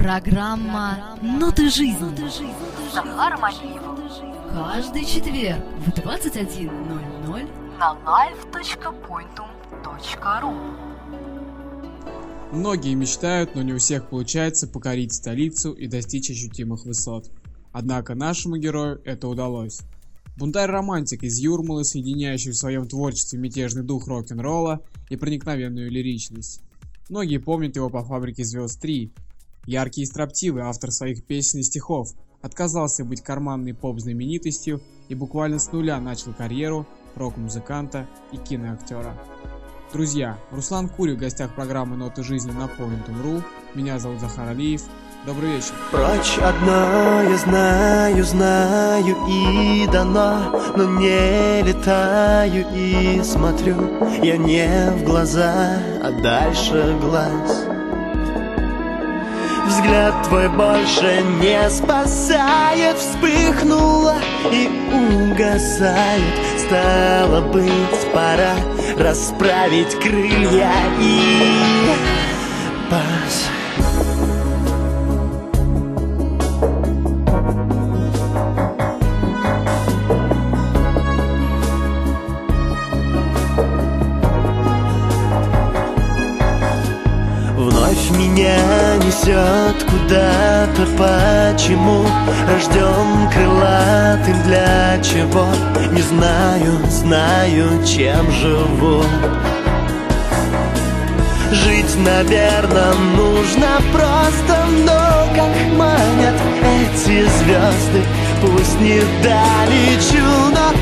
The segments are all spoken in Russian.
Программа «Ноты жизни». Захар Малиев Каждый четверг в 21.00 на live.pointum.ru Многие мечтают, но не у всех получается покорить столицу и достичь ощутимых высот. Однако нашему герою это удалось. Бунтарь-романтик из Юрмалы, соединяющий в своем творчестве мятежный дух рок-н-ролла и проникновенную лиричность. Многие помнят его по «Фабрике звезд 3». Яркий и строптивый автор своих песен и стихов, отказался быть карманной поп-знаменитостью и буквально с нуля начал карьеру рок-музыканта и киноактера. Друзья, Руслан Кури в гостях программы «Ноты жизни» на Point.ru. Меня зовут Захар Алиев. Добрый вечер. Прочь одно я знаю, знаю и дано Но не летаю и смотрю Я не в глаза, а дальше глаз Взгляд твой больше не спасает. Вспыхнула и угасает. Стало быть, пора расправить крылья и почему Рожден крылатым для чего? Не знаю, знаю, чем живу. Жить, наверное, нужно просто Но как манят эти звезды Пусть не долечу, но,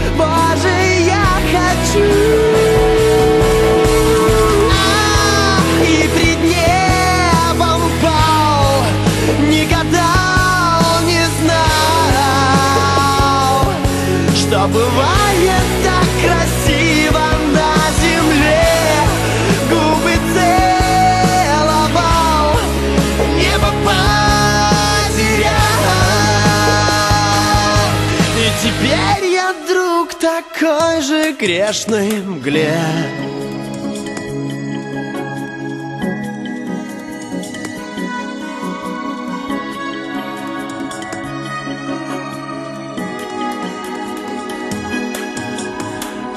грешной мгле.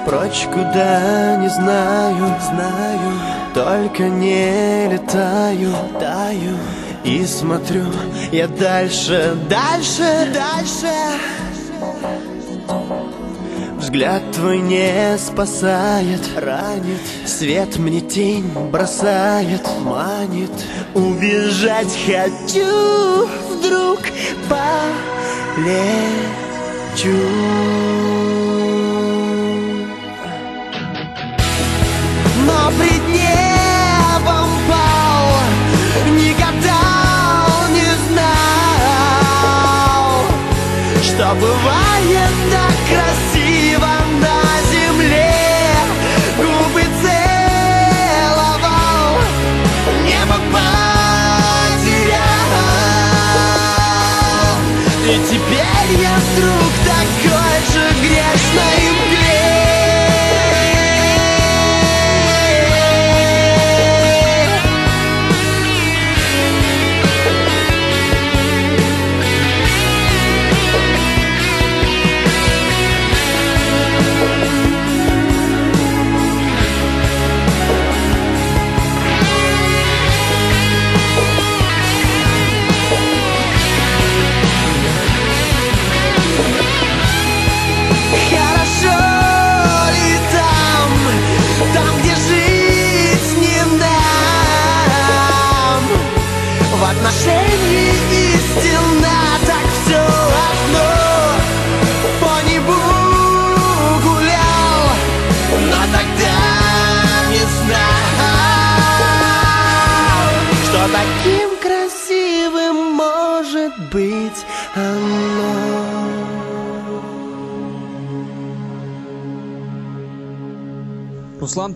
Прочь куда не знаю, знаю Только не летаю, таю. И смотрю я дальше, дальше, дальше Взгляд твой не спасает, ранит. Свет мне тень бросает, манит. Убежать хочу, вдруг полечу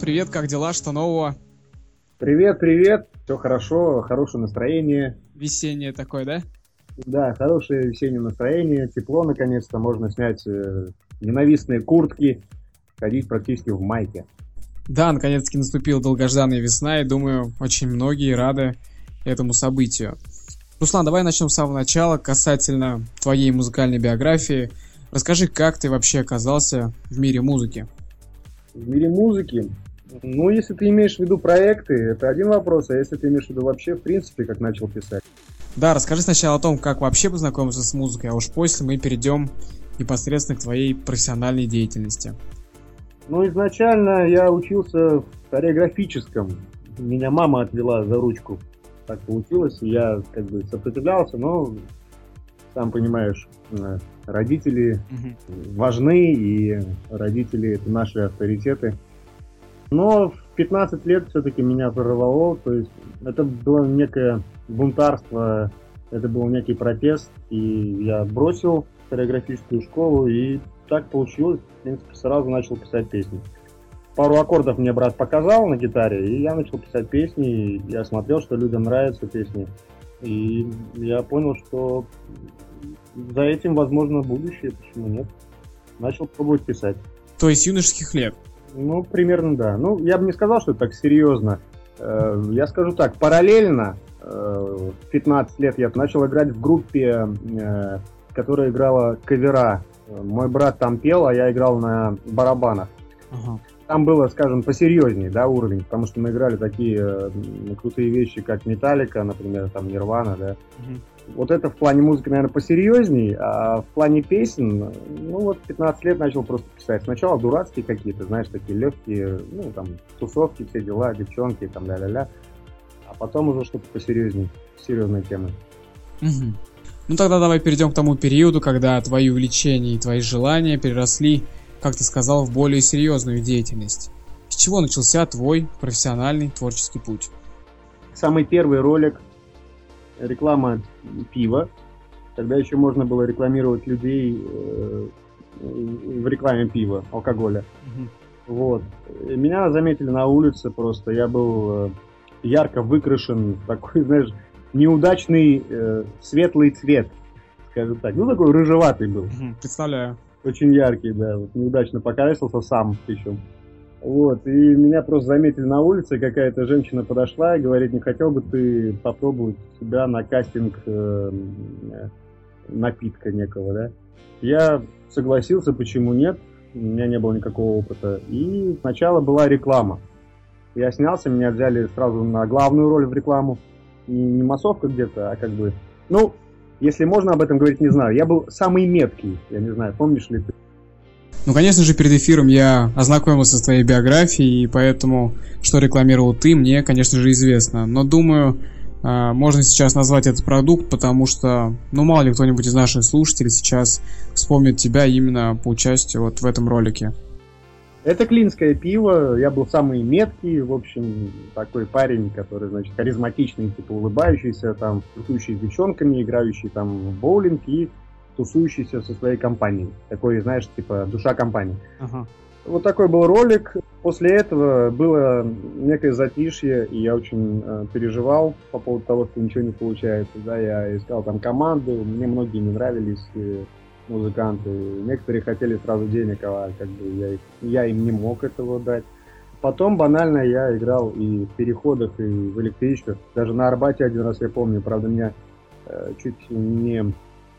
привет, как дела, что нового? Привет, привет. Все хорошо, хорошее настроение. Весеннее такое, да? Да, хорошее весеннее настроение, тепло наконец-то, можно снять э, ненавистные куртки, ходить практически в майке. Да, наконец-таки наступила долгожданная весна, и думаю, очень многие рады этому событию. Руслан, давай начнем с самого начала касательно твоей музыкальной биографии. Расскажи, как ты вообще оказался в мире музыки? В мире музыки, ну, если ты имеешь в виду проекты, это один вопрос, а если ты имеешь в виду вообще, в принципе, как начал писать? Да, расскажи сначала о том, как вообще познакомился с музыкой, а уж после мы перейдем непосредственно к твоей профессиональной деятельности. Ну, изначально я учился в хореографическом. Меня мама отвела за ручку. Так получилось, я как бы сопротивлялся, но сам понимаешь, э, родители важны, и родители это наши авторитеты. Но в 15 лет все-таки меня прорвало, то есть это было некое бунтарство, это был некий протест, и я бросил хореографическую школу, и так получилось, в принципе, сразу начал писать песни. Пару аккордов мне брат показал на гитаре, и я начал писать песни, я смотрел, что людям нравятся песни. И я понял, что за этим, возможно, будущее, почему нет. Начал пробовать писать. То есть юношеских лет. Ну, примерно да. Ну, я бы не сказал, что это так серьезно. Э, Я скажу так, параллельно э, в 15 лет я начал играть в группе, э, которая играла кавера. Мой брат там пел, а я играл на барабанах. Ага. Там было, скажем, посерьезнее, да, уровень, потому что мы играли такие крутые вещи, как Металлика, например, там Нирвана, да. Мгм. Вот это в плане музыки, наверное, посерьезней, а в плане песен, ну вот 15 лет начал просто писать. Сначала дурацкие какие-то, знаешь, такие легкие, ну там, тусовки, все дела, девчонки, там, ля-ля-ля. А потом уже что-то посерьезней, серьезные темы. Мгм. Ну тогда давай перейдем к тому периоду, когда твои увлечения и твои желания переросли, как ты сказал, в более серьезную деятельность. С чего начался твой профессиональный творческий путь? Самый первый ролик реклама пива. Тогда еще можно было рекламировать людей э, в рекламе пива, алкоголя. Вот. И Меня заметили на улице просто. Я был э, ярко выкрашен, такой, знаешь, неудачный э, светлый цвет, скажем так. Ну, такой рыжеватый был. Представляю. Очень яркий, да. Вот неудачно покрасился сам причем. Вот, и меня просто заметили на улице, какая-то женщина подошла и говорит, не хотел бы ты попробовать себя на кастинг э, напитка некого, да? Я согласился, почему нет, у меня не было никакого опыта. И сначала была реклама. Я снялся, меня взяли сразу на главную роль в рекламу. Не, не массовка где-то, а как бы... Ну, если можно об этом говорить, не знаю. Я был самый меткий, я не знаю, помнишь ли ты. Ну, конечно же, перед эфиром я ознакомился с твоей биографией, и поэтому, что рекламировал ты, мне, конечно же, известно. Но думаю, а, можно сейчас назвать этот продукт, потому что, ну, мало ли кто-нибудь из наших слушателей сейчас вспомнит тебя именно по участию вот в этом ролике. Это клинское пиво, я был самый меткий, в общем, такой парень, который, значит, харизматичный, типа улыбающийся, там, тусующий с девчонками, играющий там в боулинг и тусующийся со своей компанией. Такой, знаешь, типа душа компании. Ага. Вот такой был ролик. После этого было некое затишье, и я очень э, переживал по поводу того, что ничего не получается. Да, я искал там команды, мне многие не нравились э, музыканты. Некоторые хотели сразу денег, а как бы я, их- я им не мог этого дать. Потом банально я играл и в переходах, и в электричках. Даже на Арбате один раз я помню, правда, меня э, чуть не,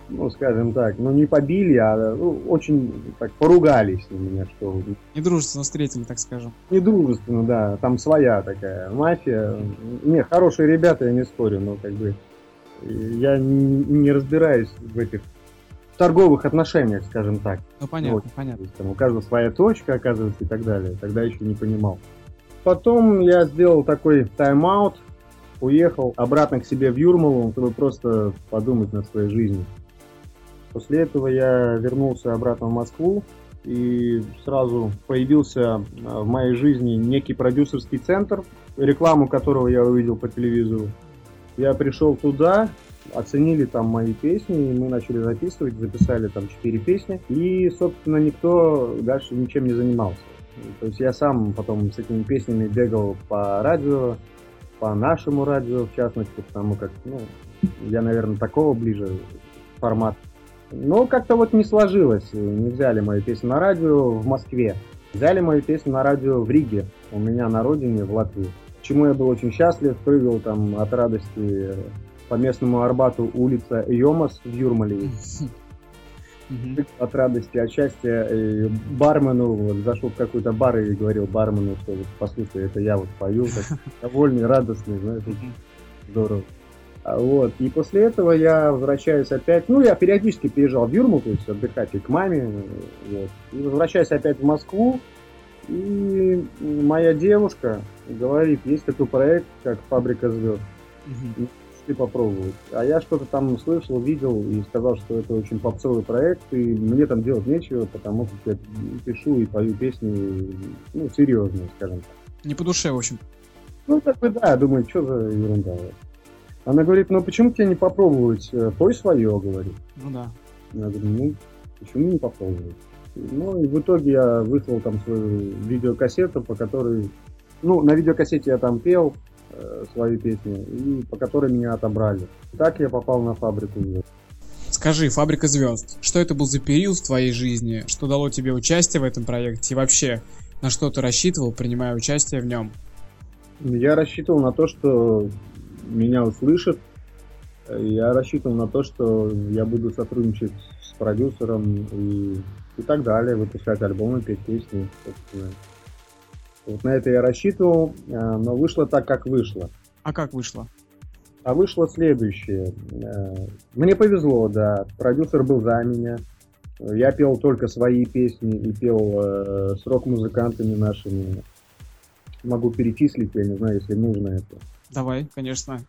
ну, скажем так, ну, не побили, а ну, очень так поругались на меня, что Недружественно встретили, так скажем. недружественно, да, там своя такая мафия. Не, хорошие ребята, я не спорю, но как бы я не, не разбираюсь в этих торговых отношениях, скажем так. Ну, понятно, Вот. Понятно. там у каждого своя точка, оказывается, и так далее. Тогда еще не понимал. Потом я сделал такой тайм-аут, уехал обратно к себе в Юрмалу, чтобы просто подумать над своей жизнью. После этого я вернулся обратно в Москву, и сразу появился а, в моей жизни некий продюсерский центр, рекламу которого я увидел по телевизору. Я пришел туда, оценили там мои песни, и мы начали записывать, записали там четыре песни, и, собственно, никто дальше ничем не занимался. То есть я сам потом с этими песнями бегал по радио, по нашему радио, в частности, потому как, ну, я, наверное, такого ближе формат. Но как-то вот не сложилось. Не взяли мою песню на радио в Москве. Взяли мою песню на радио в Риге, у меня на родине, в Латвии. Чему я был очень счастлив, прыгал там от радости по местному Арбату улица Йомас в Юрмале. От радости, от счастья бармену вот, зашел в какой-то бар и говорил бармену, что вот, послушай, это я вот пою, так, довольный, радостный, знаешь, здорово. Вот. И после этого я возвращаюсь опять, ну, я периодически приезжал в Юрму, то есть отдыхать и к маме, вот. И возвращаюсь опять в Москву, и моя девушка говорит, есть такой проект, как «Фабрика звезд», Мгм. ты попробовать. А я что-то там слышал, видел и сказал, что это очень попсовый проект, и мне там делать нечего, потому что я пишу и пою песни, ну, серьезные, скажем так. Не по душе, в общем. Ну, так бы, да, думаю, что за ерунда. Она говорит, ну, почему тебе не попробовать? э, Пой свое, говорит. Ну да. Я говорю, ну, почему не попробовать? Ну, и в итоге я выслал там свою видеокассету, по которой... Ну, на видеокассете я там пел э, свои песни, и по которой меня отобрали. Так я попал на фабрику звезд. Скажи, «Фабрика звезд», что это был за период в твоей жизни? Что дало тебе участие в этом проекте? И вообще, на что ты рассчитывал, принимая участие в нем? Я рассчитывал на то, что меня услышат. Я рассчитывал на то, что я буду сотрудничать с продюсером и, и так далее, выпускать альбомы, петь песни, собственно. Вот на это я рассчитывал, а, но вышло так, как вышло. А как вышло? А вышло следующее. Э, Мне повезло, да. Продюсер был за меня. Я пел только свои песни и пел э, с рок-музыкантами нашими. Могу перечислить, я не знаю, если нужно это. Давай, конечно.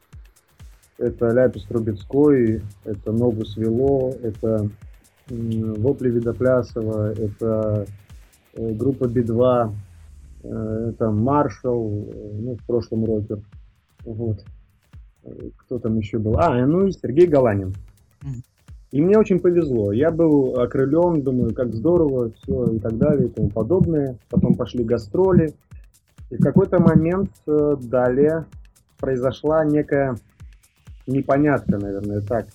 Это Ляпис Трубецкой, это Новус Вело, это Вопли Видоплясова, это э, группа Би-2, э, это Маршал, э, ну, в прошлом рокер. Вот. Кто там еще был? А, ну и Сергей Галанин. И мне очень повезло. Я был окрылен, думаю, как здорово, все и так далее и тому подобное. Потом пошли гастроли. И в какой-то момент далее произошла некая непонятка, наверное, так.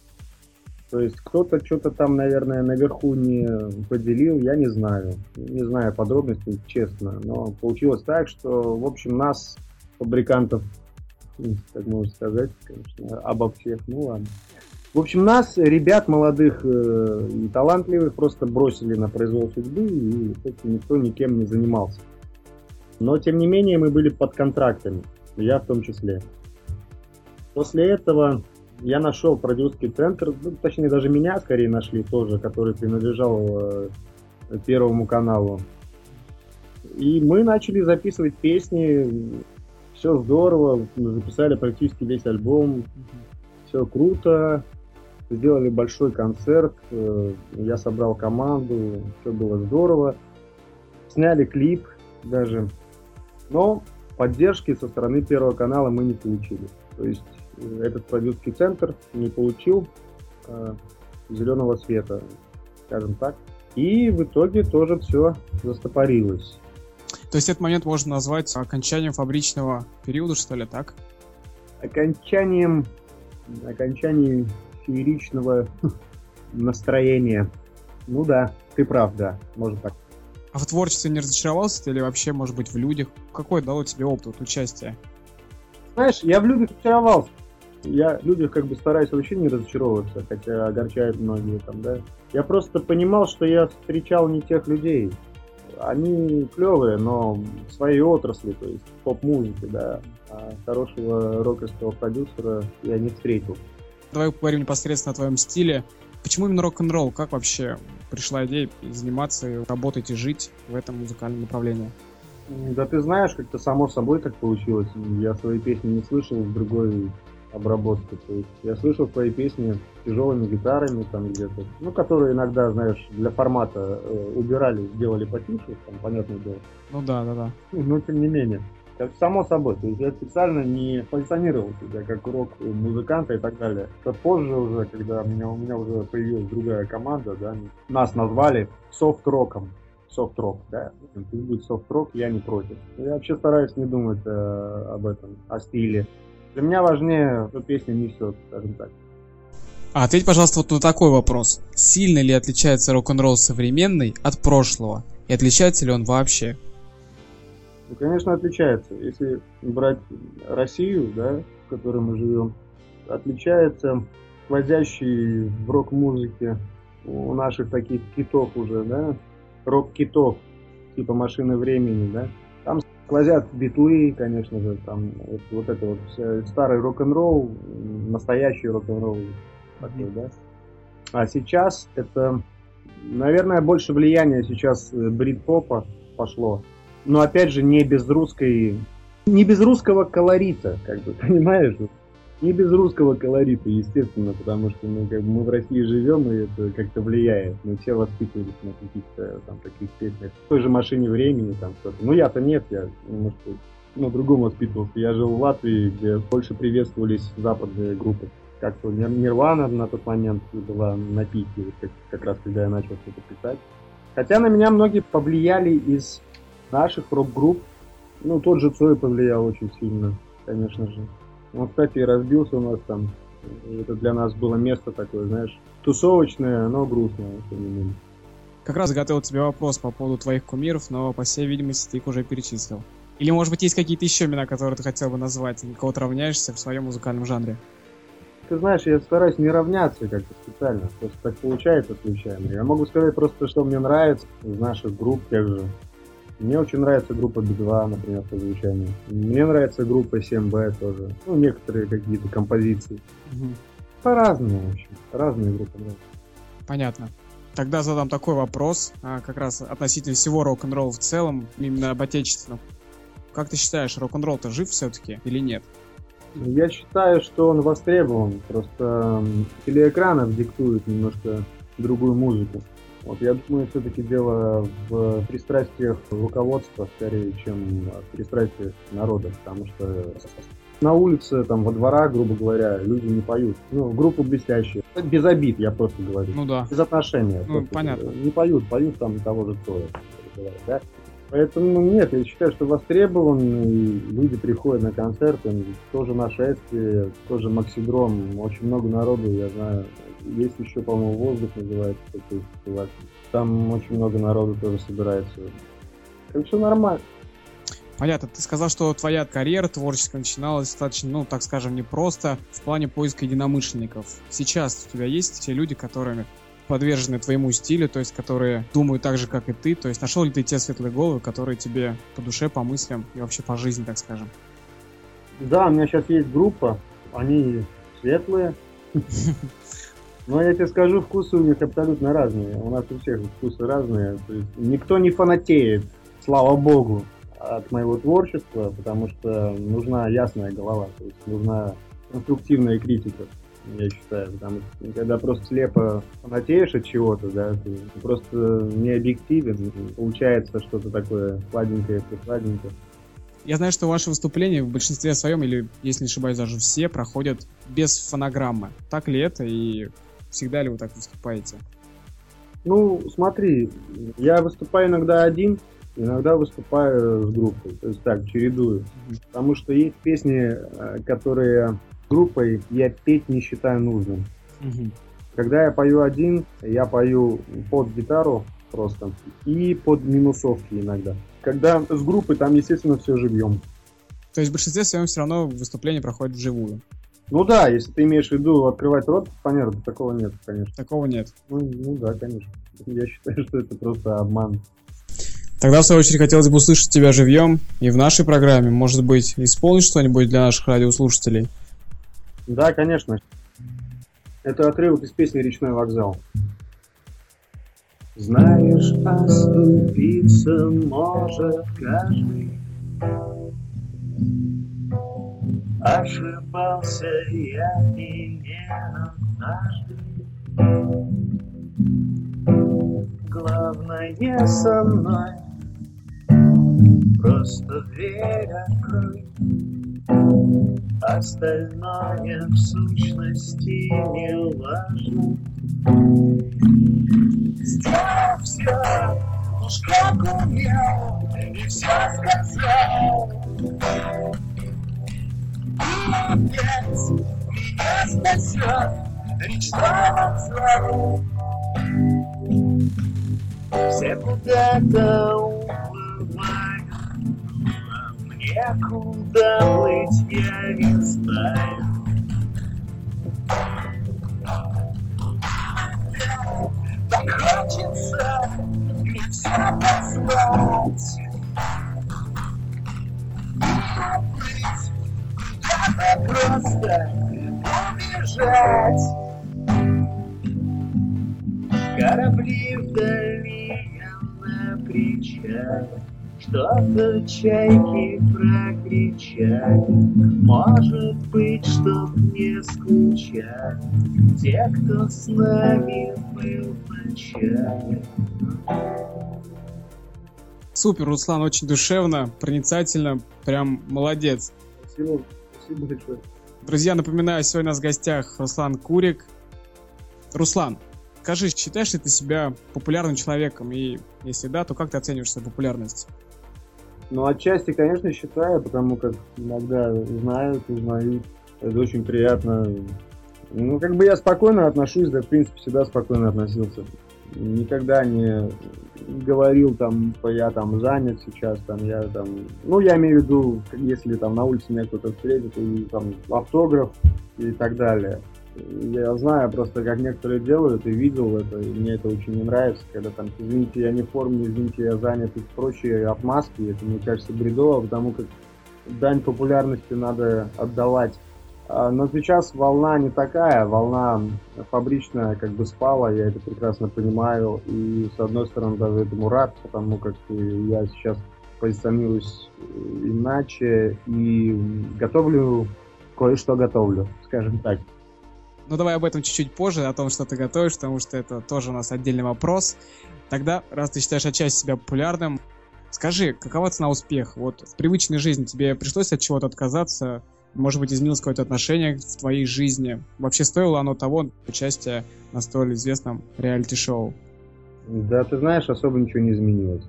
То есть кто-то что-то там, наверное, наверху не поделил, я не знаю. Не знаю подробностей, честно. Но получилось так, что, в общем, нас, фабрикантов, м, как можно сказать, конечно, обо всех, ну ладно. В общем, нас, ребят молодых э, талантливых, просто бросили на произвол судьбы, и кстати, никто никем не занимался. Но, тем не менее, мы были под контрактами, я в том числе. После этого я нашел продюсерский центр, ну, точнее даже меня скорее нашли тоже, который принадлежал э, Первому каналу. И мы начали записывать песни, все здорово, записали практически весь альбом, все круто, сделали большой концерт, э, я собрал команду, все было здорово, сняли клип даже, но поддержки со стороны Первого канала мы не получили. То есть э, этот продюсерский центр не получил э, зеленого света, скажем так. И в итоге тоже все застопорилось. То есть этот момент можно назвать окончанием фабричного периода, что ли, так? Окончанием, окончанием фееричного настроения. Ну да, ты прав, да, может так. А в творчестве не разочаровался ты или вообще, может быть, в людях? Какой дало тебе опыт вот, участия? Знаешь, я в людях разочаровался. Я в людях как бы стараюсь вообще не разочаровываться, хотя огорчают многие там, да. Я просто понимал, что я встречал не тех людей. Они клевые, но в своей отрасли, то есть поп-музыки, да. А хорошего рокерского продюсера я не встретил. Давай поговорим непосредственно о твоем стиле. Почему именно рок-н-ролл? Как вообще пришла идея заниматься, работать и жить в этом музыкальном направлении? Да ты знаешь, как-то само собой так получилось. Я свои песни не слышал в другой обработке. То есть я слышал свои песни с тяжелыми гитарами там где-то, ну, которые иногда, знаешь, для формата э, убирали, сделали потише, там, понятное дело. Ну да, да, да. Ну, Но тем не менее. Как само собой. То есть я специально не позиционировал себя как рок-музыканта и так далее. Это позже уже, когда у меня, у меня уже появилась другая команда, да, нас назвали софт-роком. Софт-рок, да. Пусть будет софт-рок, я не против. Я вообще стараюсь не думать э, об этом, о стиле. Для меня важнее, что песня несет, скажем так. А ответь, пожалуйста, вот на такой вопрос. Сильно ли отличается рок-н-ролл современный от прошлого? И отличается ли он вообще? Ну, конечно, отличается. Если брать Россию, да, в которой мы живем, отличается сквозящий в рок-музыке у наших таких китов уже, да, рок-китов, типа машины времени, да. Там сквозят битлы, конечно же, там вот, вот это вот старый рок-н-ролл, настоящий рок-н-ролл такой, да. А сейчас это, наверное, больше влияния сейчас брит-попа пошло. Но опять же не без русской, не без русского колорита, как бы, понимаешь? Не без русского колорита, естественно, потому что ну, как бы мы в России живем, и это как-то влияет. Мы все воспитывались на каких-то там таких песнях. В той же машине времени там что-то. Ну я-то нет, я немножко ну, другому воспитывался. Я жил в Латвии, где больше приветствовались западные группы. Как-то Нир- Нирвана на тот момент была на пике, как, как раз когда я начал что-то писать. Хотя на меня многие повлияли из наших рок-групп. Ну, тот же Цой повлиял очень сильно, конечно же. Он, кстати, и разбился у нас там. Это для нас было место такое, знаешь, тусовочное, но грустное, тем не менее. Как раз готовил тебе вопрос по поводу твоих кумиров, но, по всей видимости, ты их уже перечислил. Или, может быть, есть какие-то еще имена, которые ты хотел бы назвать, на кого ты равняешься в своем музыкальном жанре? Ты знаешь, я стараюсь не равняться как-то специально. Просто так получается случайно. Я могу сказать просто, что мне нравится из наших групп тех же. Мне очень нравится группа B2, например, по звучанию. Мне нравится группа 7B тоже. Ну, некоторые какие-то композиции. По-разному, в общем. Разные группы нравятся. Понятно. Тогда задам такой вопрос, а, как раз относительно всего рок-н-ролла в целом, именно об отечественном. Как ты считаешь, рок-н-ролл-то жив все-таки или нет? Я считаю, что он востребован. Просто телеэкранов диктуют немножко другую музыку. Вот я думаю, все-таки дело в пристрастиях руководства скорее, чем в пристрастиях народа, потому что на улице, там, во дворах, грубо говоря, люди не поют. Ну, группы блестящие. Без обид, я просто говорю. Ну да. Без отношения. Ну, понятно. Не поют, поют там того же говоря, да? Поэтому нет, я считаю, что востребован, и люди приходят на концерты, тоже нашествие, тоже Максидром, очень много народу, я знаю. Есть еще, по-моему, воздух называется такой фестиваль. Там очень много народу тоже собирается. Так что нормально. Понятно, ты сказал, что твоя карьера творческая начиналась достаточно, ну, так скажем, непросто в плане поиска единомышленников. Сейчас у тебя есть те люди, которые подвержены твоему стилю, то есть которые думают так же, как и ты, то есть нашел ли ты те светлые головы, которые тебе по душе, по мыслям и вообще по жизни, так скажем? Да, у меня сейчас есть группа, они светлые. Но я тебе скажу, вкусы у них абсолютно разные. У нас у всех вкусы разные. То есть никто не фанатеет, слава богу, от моего творчества, потому что нужна ясная голова, то есть нужна конструктивная критика, я считаю. Потому что когда просто слепо фанатеешь от чего-то, да, ты просто не объективен, получается что-то такое сладенькое, сладенькое. Я знаю, что ваши выступления в большинстве своем, или, если не ошибаюсь, даже все, проходят без фонограммы. Так ли это и всегда ли вы так выступаете? Ну, смотри, я выступаю иногда один, иногда выступаю с группой. То есть так, чередую. Потому что есть песни, э, которые группой я петь не считаю нужным. Мгм. Когда я пою один, я пою под гитару просто и под минусовки иногда. Когда с группой, там, естественно, все живьем. То есть в большинстве своем все равно выступление проходит вживую. Ну да, если ты имеешь в виду открывать рот, понятно, такого нет, конечно. Такого нет. Ну, ну да, конечно. Я считаю, что это просто обман. Тогда, в свою очередь, хотелось бы услышать тебя живьем и в нашей программе. Может быть, исполнишь что-нибудь для наших радиослушателей? Да, конечно. Это отрывок из песни «Речной вокзал». Знаешь, оступиться может каждый. Ошибался я и не однажды. Главное со мной Просто верь, открой Остальное в сущности не важно. Сделал все, уж как умел, и все сказал. Все куда-то уплывают, а мне куда плыть я не знаю. Так хочется, ведь все позвать. Просто убежать. Корабли вдали на причале, Что-то чайки прокричали, Может быть, чтоб не скучали Те, кто с нами был вначале. Супер, Руслан, очень душевно, проницательно, прям молодец. Спасибо, спасибо большое. Друзья, напоминаю, сегодня у нас в гостях Руслан Курик. Руслан, скажи, считаешь ли ты себя популярным человеком? И если да, то как ты оцениваешь свою популярность? Ну, отчасти, конечно, считаю, потому как иногда знают, узнают. Это очень приятно. Ну, как бы я спокойно отношусь, да, в принципе, всегда спокойно относился. Никогда не говорил там, я там занят сейчас, там, я там... Ну, я имею в виду, если там на улице меня кто-то встретит, и там автограф и так далее. Я знаю просто, как некоторые делают, и видел это, и мне это очень не нравится, когда там, извините, я не в форме, извините, я занят и прочие отмазки, это, мне кажется, бредово, потому как дань популярности надо отдавать. А, Но сейчас волна не такая, волна фабричная как бы спала, я это прекрасно понимаю, и с одной стороны даже этому рад, потому как я сейчас позиционируюсь иначе и готовлю, кое-что готовлю, скажем так. Ну, давай об этом чуть-чуть позже, о том, что ты готовишь, потому что это тоже у нас отдельный вопрос. Тогда, раз ты считаешь отчасти себя популярным, скажи, какова цена успеха? Вот в привычной жизни тебе пришлось от чего-то отказаться? Может быть, изменилось какое-то отношение в твоей жизни? Вообще, стоило оно того участия на столь известном реалити-шоу? Да, ты знаешь, особо ничего не изменилось.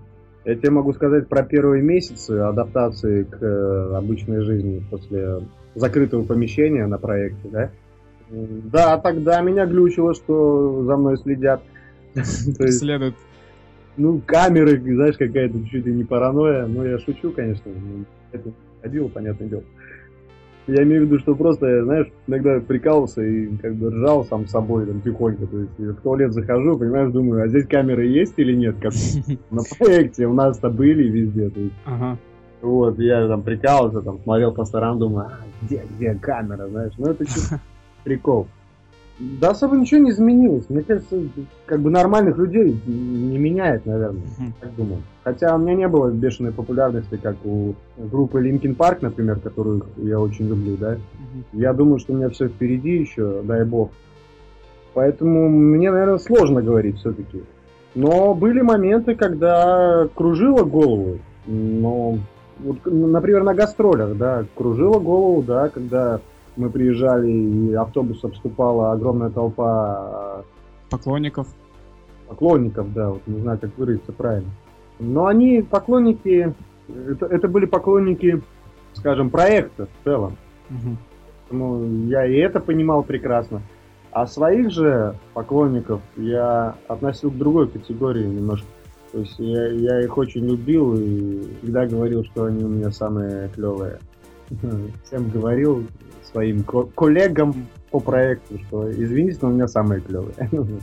Я тебе могу сказать про первые месяцы адаптации к э, обычной жизни после закрытого помещения на проекте, да? Да, тогда меня глючило, что за мной следят. Следует. ну, камеры, знаешь, какая-то чуть ли не паранойя. Ну, я шучу, конечно. Это ходил, понятное дело. Я имею в виду, что просто, знаешь, иногда прикалывался и как бы ржал сам с собой там тихонько. То есть в туалет захожу, понимаешь, думаю, а здесь камеры есть или нет? Как на проекте у нас-то были везде. То есть, Ага. вот, я там прикалывался, там смотрел по сторонам, думаю, а, где, где камера, знаешь? Ну, это чисто прикол. Да особо ничего не изменилось. Мне кажется, как бы нормальных людей не меняет, наверное. Так думаю. Хотя у меня не было бешеной популярности, как у группы Linkin Park, например, которую я очень люблю, да. Я думаю, что у меня все впереди еще, дай бог. Поэтому мне, наверное, сложно говорить все-таки. Но были моменты, когда кружило голову. Но, вот, например, на гастролях, да, кружило голову, да, когда мы приезжали и автобус обступала огромная толпа а, Поклонников. поклонников, да, вот не знаю, как выразиться правильно. Но они поклонники, это, это были поклонники, скажем, проекта в целом. Мгм. Поэтому я и это понимал прекрасно. А своих же поклонников я относил к другой категории немножко. То есть я, я их очень любил и всегда говорил, что они у меня самые клевые. Всем говорил своим ко- коллегам по проекту, что извините, но у меня самые клевые.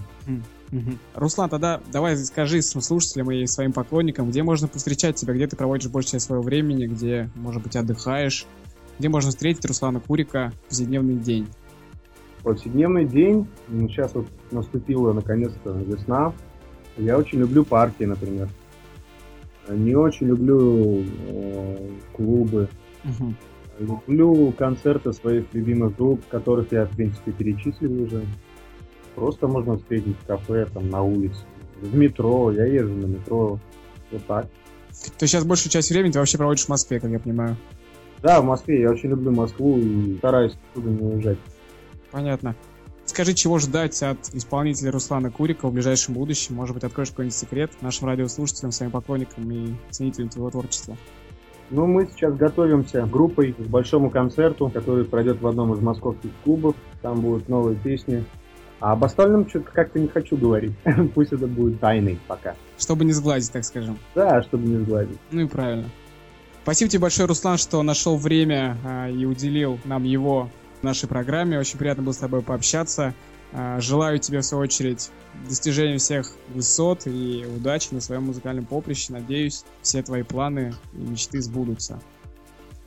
Мгм. Руслан, тогда давай скажи своим слушателям и своим поклонникам, где можно повстречать тебя, где ты проводишь часть своего времени, где, может быть, отдыхаешь, где можно встретить Руслана Курика в повседневный день. повседневный день. Ну, Сейчас вот наступила наконец-то весна. Я очень люблю парки, например. Не очень люблю э, клубы. Мгм. Люблю концерты своих любимых групп, которых я, в принципе, перечислил уже. Просто можно встретить в кафе, там, на улице, в метро. Я езжу на метро. Вот так. То есть сейчас большую часть времени ты вообще проводишь в Москве, как я понимаю. Да, в Москве. Я очень люблю Москву и стараюсь оттуда не уезжать. Понятно. Скажи, чего ждать от исполнителя Руслана Курика в ближайшем будущем? Может быть, откроешь какой-нибудь секрет нашим радиослушателям, своим поклонникам и ценителям твоего творчества? Ну, мы сейчас готовимся группой к большому концерту, который пройдет в одном из московских клубов. Там будут новые песни. А об остальном что-то как-то не хочу говорить. Пусть это будет тайной пока. Чтобы не сглазить, так скажем. Да, чтобы не сгладить. Ну и правильно. Спасибо тебе большое, Руслан, что нашел время а, и уделил нам его в нашей программе. Очень приятно было с тобой пообщаться. А, Желаю тебе, в свою очередь, достижения всех высот и удачи на своем музыкальном поприще. Надеюсь, все твои планы и мечты сбудутся.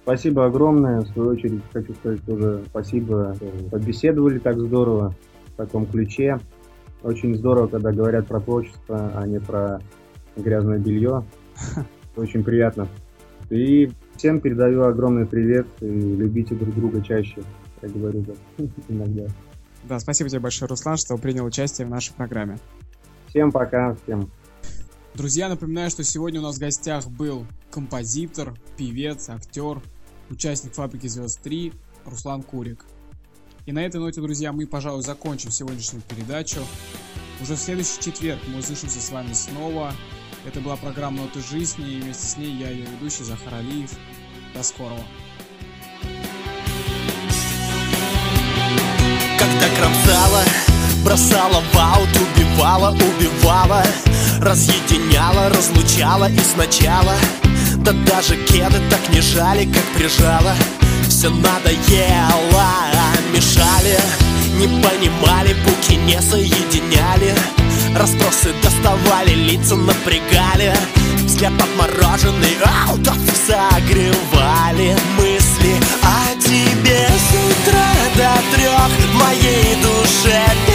Спасибо огромное. В свою очередь хочу сказать тоже спасибо. Побеседовали так здорово в таком ключе. Очень здорово, когда говорят про творчество, а не про грязное белье. Очень приятно. И всем передаю огромный привет и любите друг друга чаще, как говорю да, иногда. Да, спасибо тебе большое, Руслан, что принял участие в нашей программе. Всем пока, всем. Друзья, напоминаю, что сегодня у нас в гостях был композитор, певец, актер, участник «Фабрики звезд 3» Руслан Курик. И на этой ноте, друзья, мы, пожалуй, закончим сегодняшнюю передачу. Уже в следующий четверг мы услышимся с вами снова. Это была программа «Ноты жизни», и вместе с ней я, ее ведущий Захар Алиев. До скорого. Когда кромсала, бросала в аут, убивала, убивала Разъединяла, разлучала и сначала. Да даже кеды так не жали, как прижала Все надоело, мешали Не понимали, буки не соединяли. Распросы доставали, лица напрягали Взгляд отмороженный, аутов согревали. Мысли моей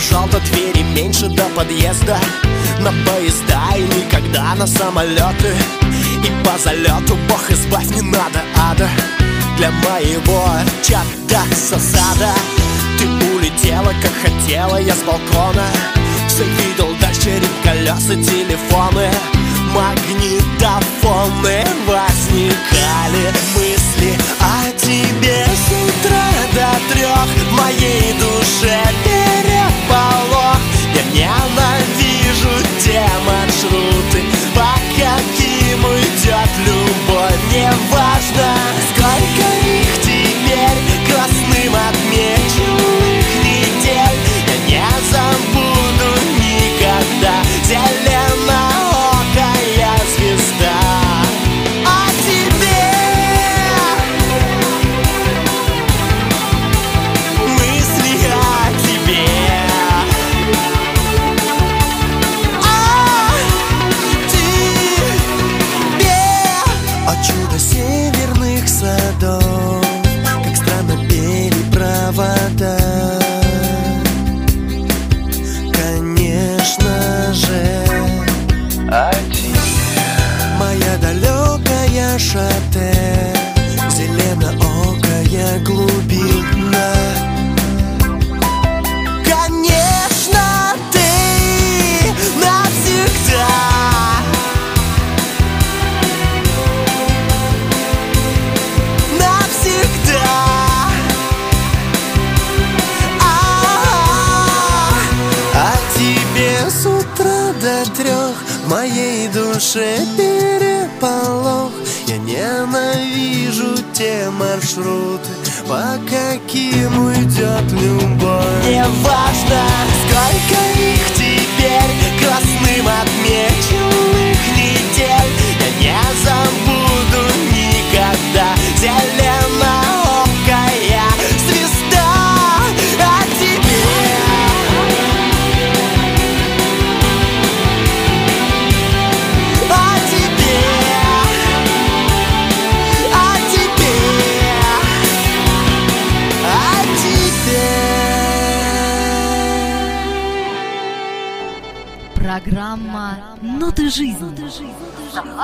провожал до двери меньше до подъезда. На поезда и никогда на самолеты. И по залету, бог избавь, не надо ада. Для моего чата сосада Ты улетела, как хотела, я с балкона. Все видел дальше рев колес и телефоны. Магнитофоны возникали мысли о тебе с утра до трех В моей душе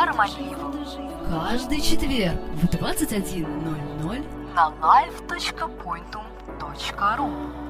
Захаром Алиевым. Каждый четверг в 21.00 на live.pointum.ru